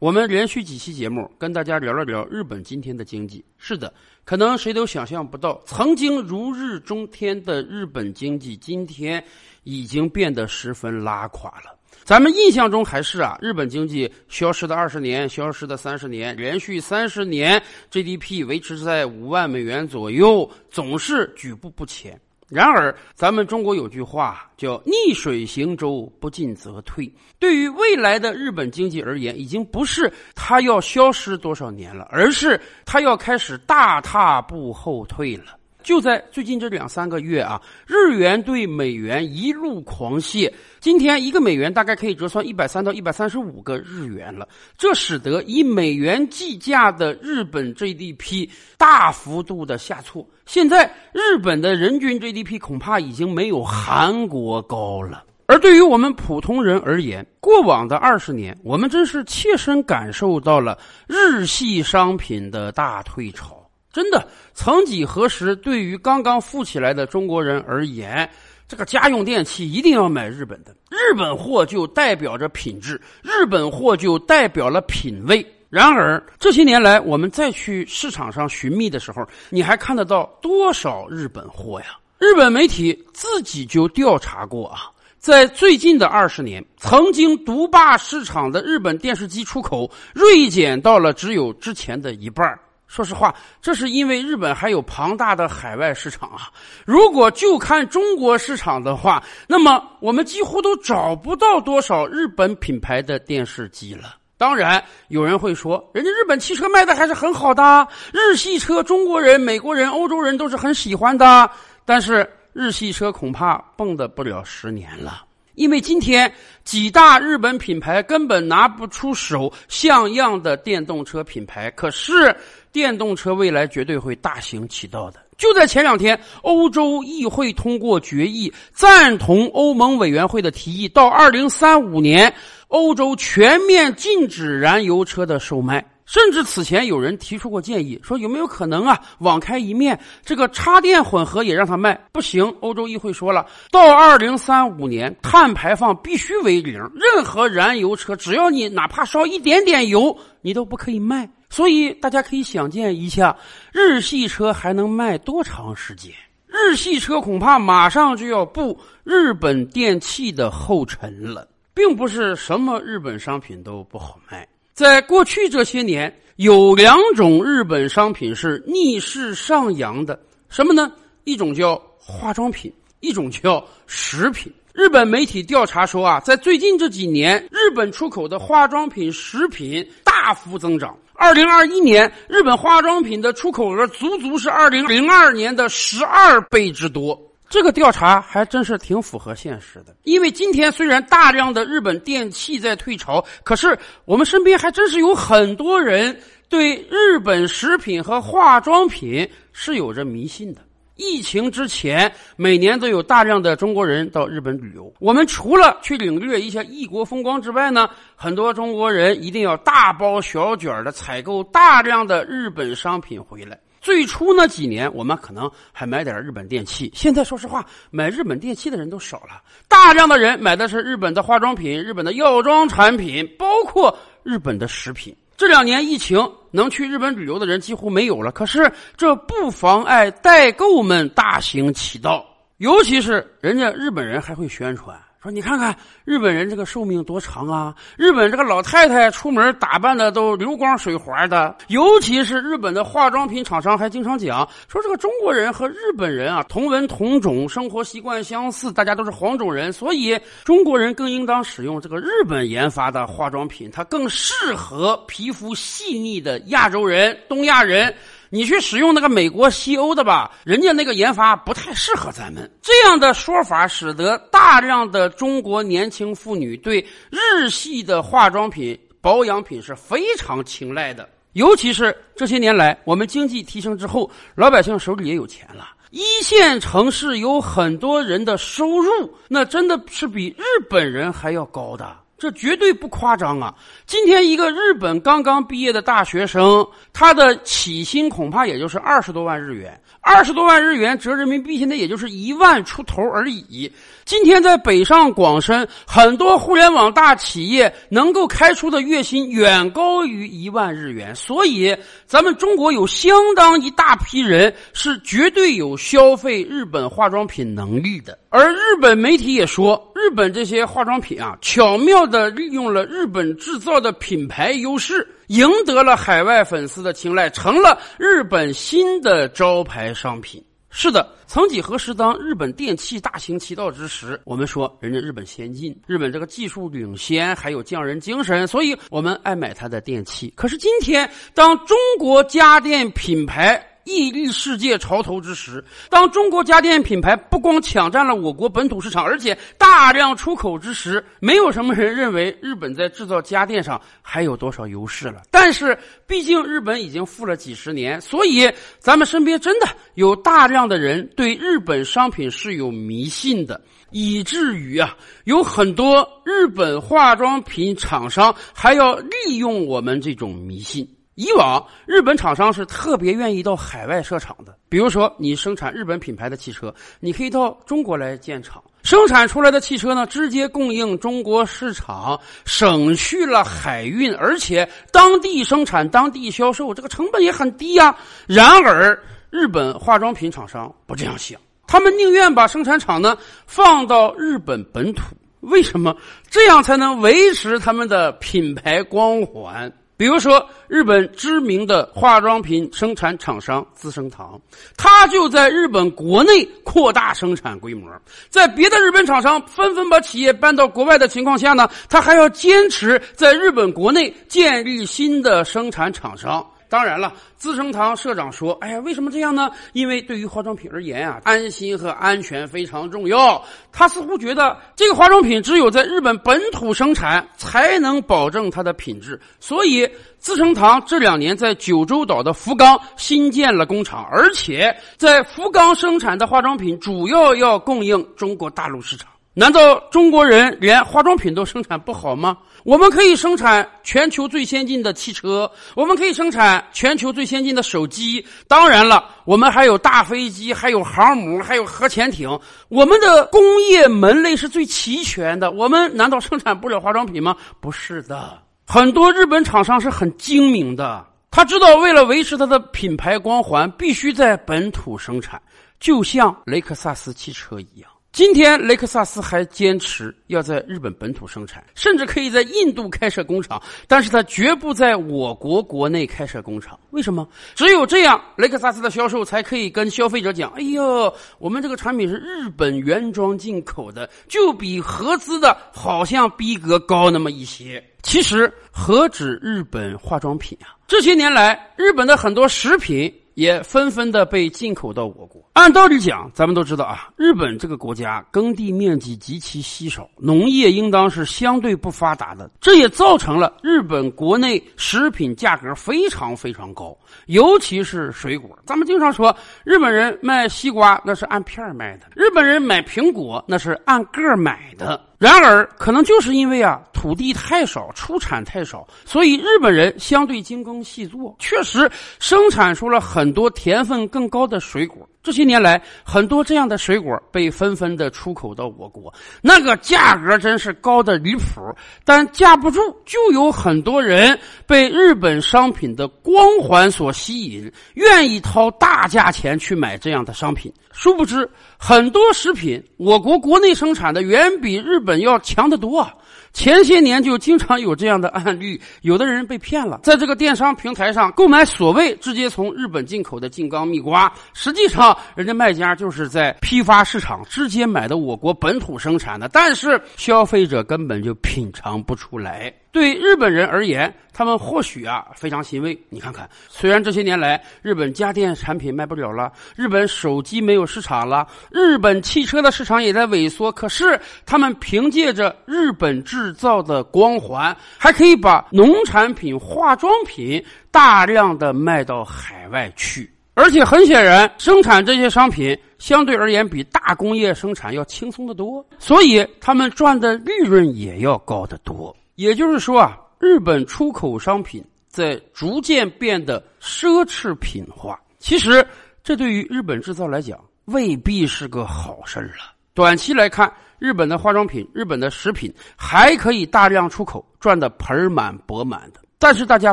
我们连续几期节目跟大家聊了聊日本今天的经济。是的，可能谁都想象不到，曾经如日中天的日本经济，今天已经变得十分拉垮了。咱们印象中还是啊，日本经济消失的二十年，消失的三十年，连续三十年 GDP 维持在五万美元左右，总是举步不前。然而，咱们中国有句话叫“逆水行舟，不进则退”。对于未来的日本经济而言，已经不是它要消失多少年了，而是它要开始大踏步后退了。就在最近这两三个月啊，日元对美元一路狂泻，今天一个美元大概可以折算一百三到一百三十五个日元了。这使得以美元计价的日本 GDP 大幅度的下挫。现在日本的人均 GDP 恐怕已经没有韩国高了。而对于我们普通人而言，过往的二十年，我们真是切身感受到了日系商品的大退潮。真的，曾几何时，对于刚刚富起来的中国人而言，这个家用电器一定要买日本的，日本货就代表着品质，日本货就代表了品味。然而这些年来，我们再去市场上寻觅的时候，你还看得到多少日本货呀？日本媒体自己就调查过啊，在最近的二十年，曾经独霸市场的日本电视机出口锐减到了只有之前的一半。说实话，这是因为日本还有庞大的海外市场啊。如果就看中国市场的话，那么我们几乎都找不到多少日本品牌的电视机了。当然，有人会说，人家日本汽车卖的还是很好的，日系车中国人、美国人、欧洲人都是很喜欢的。但是，日系车恐怕蹦跶不了十年了，因为今天几大日本品牌根本拿不出手像样的电动车品牌。可是，电动车未来绝对会大行其道的。就在前两天，欧洲议会通过决议，赞同欧盟委员会的提议，到二零三五年。欧洲全面禁止燃油车的售卖，甚至此前有人提出过建议，说有没有可能啊，网开一面，这个插电混合也让它卖？不行，欧洲议会说了，到二零三五年，碳排放必须为零，任何燃油车只要你哪怕烧一点点油，你都不可以卖。所以大家可以想见一下，日系车还能卖多长时间？日系车恐怕马上就要步日本电器的后尘了。并不是什么日本商品都不好卖。在过去这些年，有两种日本商品是逆势上扬的，什么呢？一种叫化妆品，一种叫食品。日本媒体调查说啊，在最近这几年，日本出口的化妆品、食品大幅增长。二零二一年，日本化妆品的出口额足足是二零零二年的十二倍之多。这个调查还真是挺符合现实的，因为今天虽然大量的日本电器在退潮，可是我们身边还真是有很多人对日本食品和化妆品是有着迷信的。疫情之前，每年都有大量的中国人到日本旅游，我们除了去领略一下异国风光之外呢，很多中国人一定要大包小卷的采购大量的日本商品回来。最初那几年，我们可能还买点日本电器。现在说实话，买日本电器的人都少了，大量的人买的是日本的化妆品、日本的药妆产品，包括日本的食品。这两年疫情，能去日本旅游的人几乎没有了。可是这不妨碍代购们大行其道，尤其是人家日本人还会宣传。说你看看日本人这个寿命多长啊！日本这个老太太出门打扮的都流光水滑的，尤其是日本的化妆品厂商还经常讲说这个中国人和日本人啊同文同种，生活习惯相似，大家都是黄种人，所以中国人更应当使用这个日本研发的化妆品，它更适合皮肤细腻的亚洲人、东亚人。你去使用那个美国西欧的吧，人家那个研发不太适合咱们。这样的说法使得大量的中国年轻妇女对日系的化妆品、保养品是非常青睐的。尤其是这些年来，我们经济提升之后，老百姓手里也有钱了。一线城市有很多人的收入，那真的是比日本人还要高的。这绝对不夸张啊！今天一个日本刚刚毕业的大学生，他的起薪恐怕也就是二十多万日元。二十多万日元折人民币，现在也就是一万出头而已。今天在北上广深，很多互联网大企业能够开出的月薪远高于一万日元，所以咱们中国有相当一大批人是绝对有消费日本化妆品能力的。而日本媒体也说，日本这些化妆品啊，巧妙的利用了日本制造的品牌优势。赢得了海外粉丝的青睐，成了日本新的招牌商品。是的，曾几何时，当日本电器大行其道之时，我们说人家日本先进，日本这个技术领先，还有匠人精神，所以我们爱买它的电器。可是今天，当中国家电品牌，屹立世界潮头之时，当中国家电品牌不光抢占了我国本土市场，而且大量出口之时，没有什么人认为日本在制造家电上还有多少优势了。但是，毕竟日本已经富了几十年，所以咱们身边真的有大量的人对日本商品是有迷信的，以至于啊，有很多日本化妆品厂商还要利用我们这种迷信。以往日本厂商是特别愿意到海外设厂的，比如说你生产日本品牌的汽车，你可以到中国来建厂，生产出来的汽车呢，直接供应中国市场，省去了海运，而且当地生产、当地销售，这个成本也很低呀。然而，日本化妆品厂商不这样想，他们宁愿把生产厂呢放到日本本土，为什么？这样才能维持他们的品牌光环。比如说，日本知名的化妆品生产厂商资生堂，它就在日本国内扩大生产规模。在别的日本厂商纷纷把企业搬到国外的情况下呢，它还要坚持在日本国内建立新的生产厂商。当然了，资生堂社长说：“哎呀，为什么这样呢？因为对于化妆品而言啊，安心和安全非常重要。他似乎觉得这个化妆品只有在日本本土生产，才能保证它的品质。所以，资生堂这两年在九州岛的福冈新建了工厂，而且在福冈生产的化妆品主要要供应中国大陆市场。难道中国人连化妆品都生产不好吗？”我们可以生产全球最先进的汽车，我们可以生产全球最先进的手机。当然了，我们还有大飞机，还有航母，还有核潜艇。我们的工业门类是最齐全的。我们难道生产不了化妆品吗？不是的，很多日本厂商是很精明的，他知道为了维持他的品牌光环，必须在本土生产，就像雷克萨斯汽车一样。今天，雷克萨斯还坚持要在日本本土生产，甚至可以在印度开设工厂，但是它绝不在我国国内开设工厂。为什么？只有这样，雷克萨斯的销售才可以跟消费者讲：“哎呦，我们这个产品是日本原装进口的，就比合资的好像逼格高那么一些。”其实，何止日本化妆品啊？这些年来，日本的很多食品。也纷纷的被进口到我国。按道理讲，咱们都知道啊，日本这个国家耕地面积极其稀少，农业应当是相对不发达的，这也造成了日本国内食品价格非常非常高，尤其是水果。咱们经常说，日本人卖西瓜那是按片卖的，日本人买苹果那是按个买的。然而，可能就是因为啊土地太少，出产太少，所以日本人相对精耕细作，确实生产出了很多甜分更高的水果。这些年来，很多这样的水果被纷纷的出口到我国，那个价格真是高的离谱。但架不住，就有很多人被日本商品的光环所吸引，愿意掏大价钱去买这样的商品。殊不知，很多食品我国国内生产的远比日本要强得多。前些年就经常有这样的案例，有的人被骗了，在这个电商平台上购买所谓直接从日本进口的静冈蜜瓜，实际上人家卖家就是在批发市场直接买的我国本土生产的，但是消费者根本就品尝不出来。对日本人而言，他们或许啊非常欣慰。你看看，虽然这些年来日本家电产品卖不了了，日本手机没有市场了，日本汽车的市场也在萎缩，可是他们凭借着日本制造的光环，还可以把农产品、化妆品大量的卖到海外去。而且很显然，生产这些商品相对而言比大工业生产要轻松得多，所以他们赚的利润也要高得多。也就是说啊，日本出口商品在逐渐变得奢侈品化。其实，这对于日本制造来讲未必是个好事儿了。短期来看，日本的化妆品、日本的食品还可以大量出口，赚得盆满钵满的。但是大家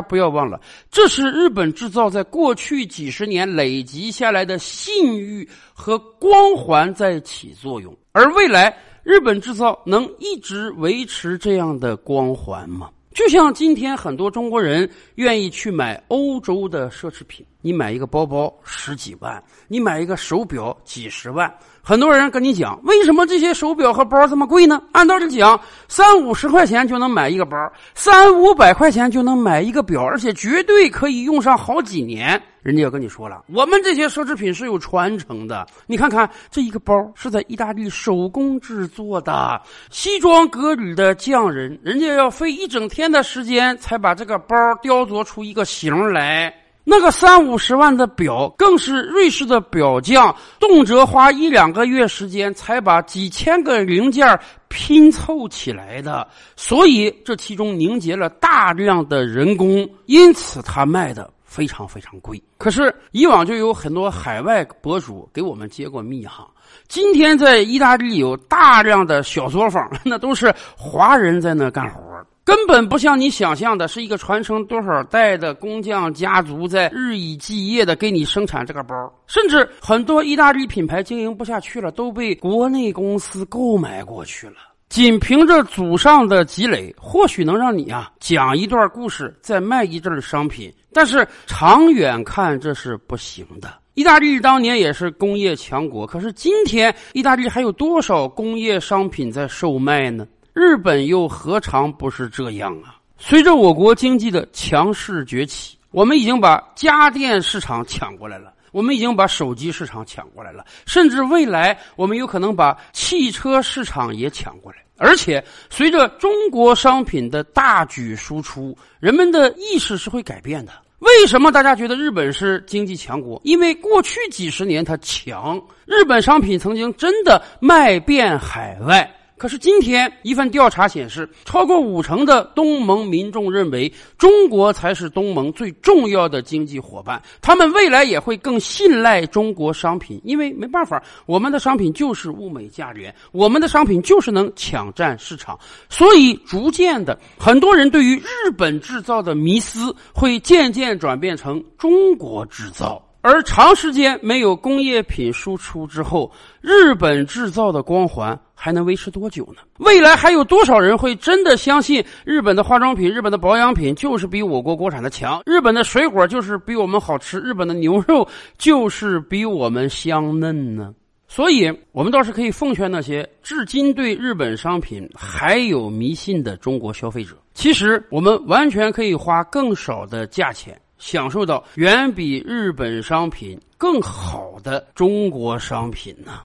不要忘了，这是日本制造在过去几十年累积下来的信誉和光环在起作用。而未来，日本制造能一直维持这样的光环吗？就像今天很多中国人愿意去买欧洲的奢侈品，你买一个包包十几万，你买一个手表几十万。很多人跟你讲，为什么这些手表和包这么贵呢？按道理讲，三五十块钱就能买一个包，三五百块钱就能买一个表，而且绝对可以用上好几年。人家要跟你说了，我们这些奢侈品是有传承的。你看看这一个包是在意大利手工制作的，西装革履的匠人，人家要费一整天的时间才把这个包雕琢出一个形来。那个三五十万的表，更是瑞士的表匠动辄花一两个月时间才把几千个零件拼凑起来的，所以这其中凝结了大量的人工，因此他卖的非常非常贵。可是以往就有很多海外博主给我们接过密哈，今天在意大利有大量的小作坊，那都是华人在那干活。根本不像你想象的，是一个传承多少代的工匠家族在日以继夜的给你生产这个包。甚至很多意大利品牌经营不下去了，都被国内公司购买过去了。仅凭着祖上的积累，或许能让你啊讲一段故事，再卖一阵商品。但是长远看，这是不行的。意大利当年也是工业强国，可是今天意大利还有多少工业商品在售卖呢？日本又何尝不是这样啊？随着我国经济的强势崛起，我们已经把家电市场抢过来了，我们已经把手机市场抢过来了，甚至未来我们有可能把汽车市场也抢过来。而且，随着中国商品的大举输出，人们的意识是会改变的。为什么大家觉得日本是经济强国？因为过去几十年它强，日本商品曾经真的卖遍海外。可是今天一份调查显示，超过五成的东盟民众认为中国才是东盟最重要的经济伙伴，他们未来也会更信赖中国商品，因为没办法，我们的商品就是物美价廉，我们的商品就是能抢占市场，所以逐渐的，很多人对于日本制造的迷思会渐渐转变成中国制造。而长时间没有工业品输出之后，日本制造的光环还能维持多久呢？未来还有多少人会真的相信日本的化妆品、日本的保养品就是比我国国产的强？日本的水果就是比我们好吃？日本的牛肉就是比我们香嫩呢？所以，我们倒是可以奉劝那些至今对日本商品还有迷信的中国消费者，其实我们完全可以花更少的价钱。享受到远比日本商品更好的中国商品呢？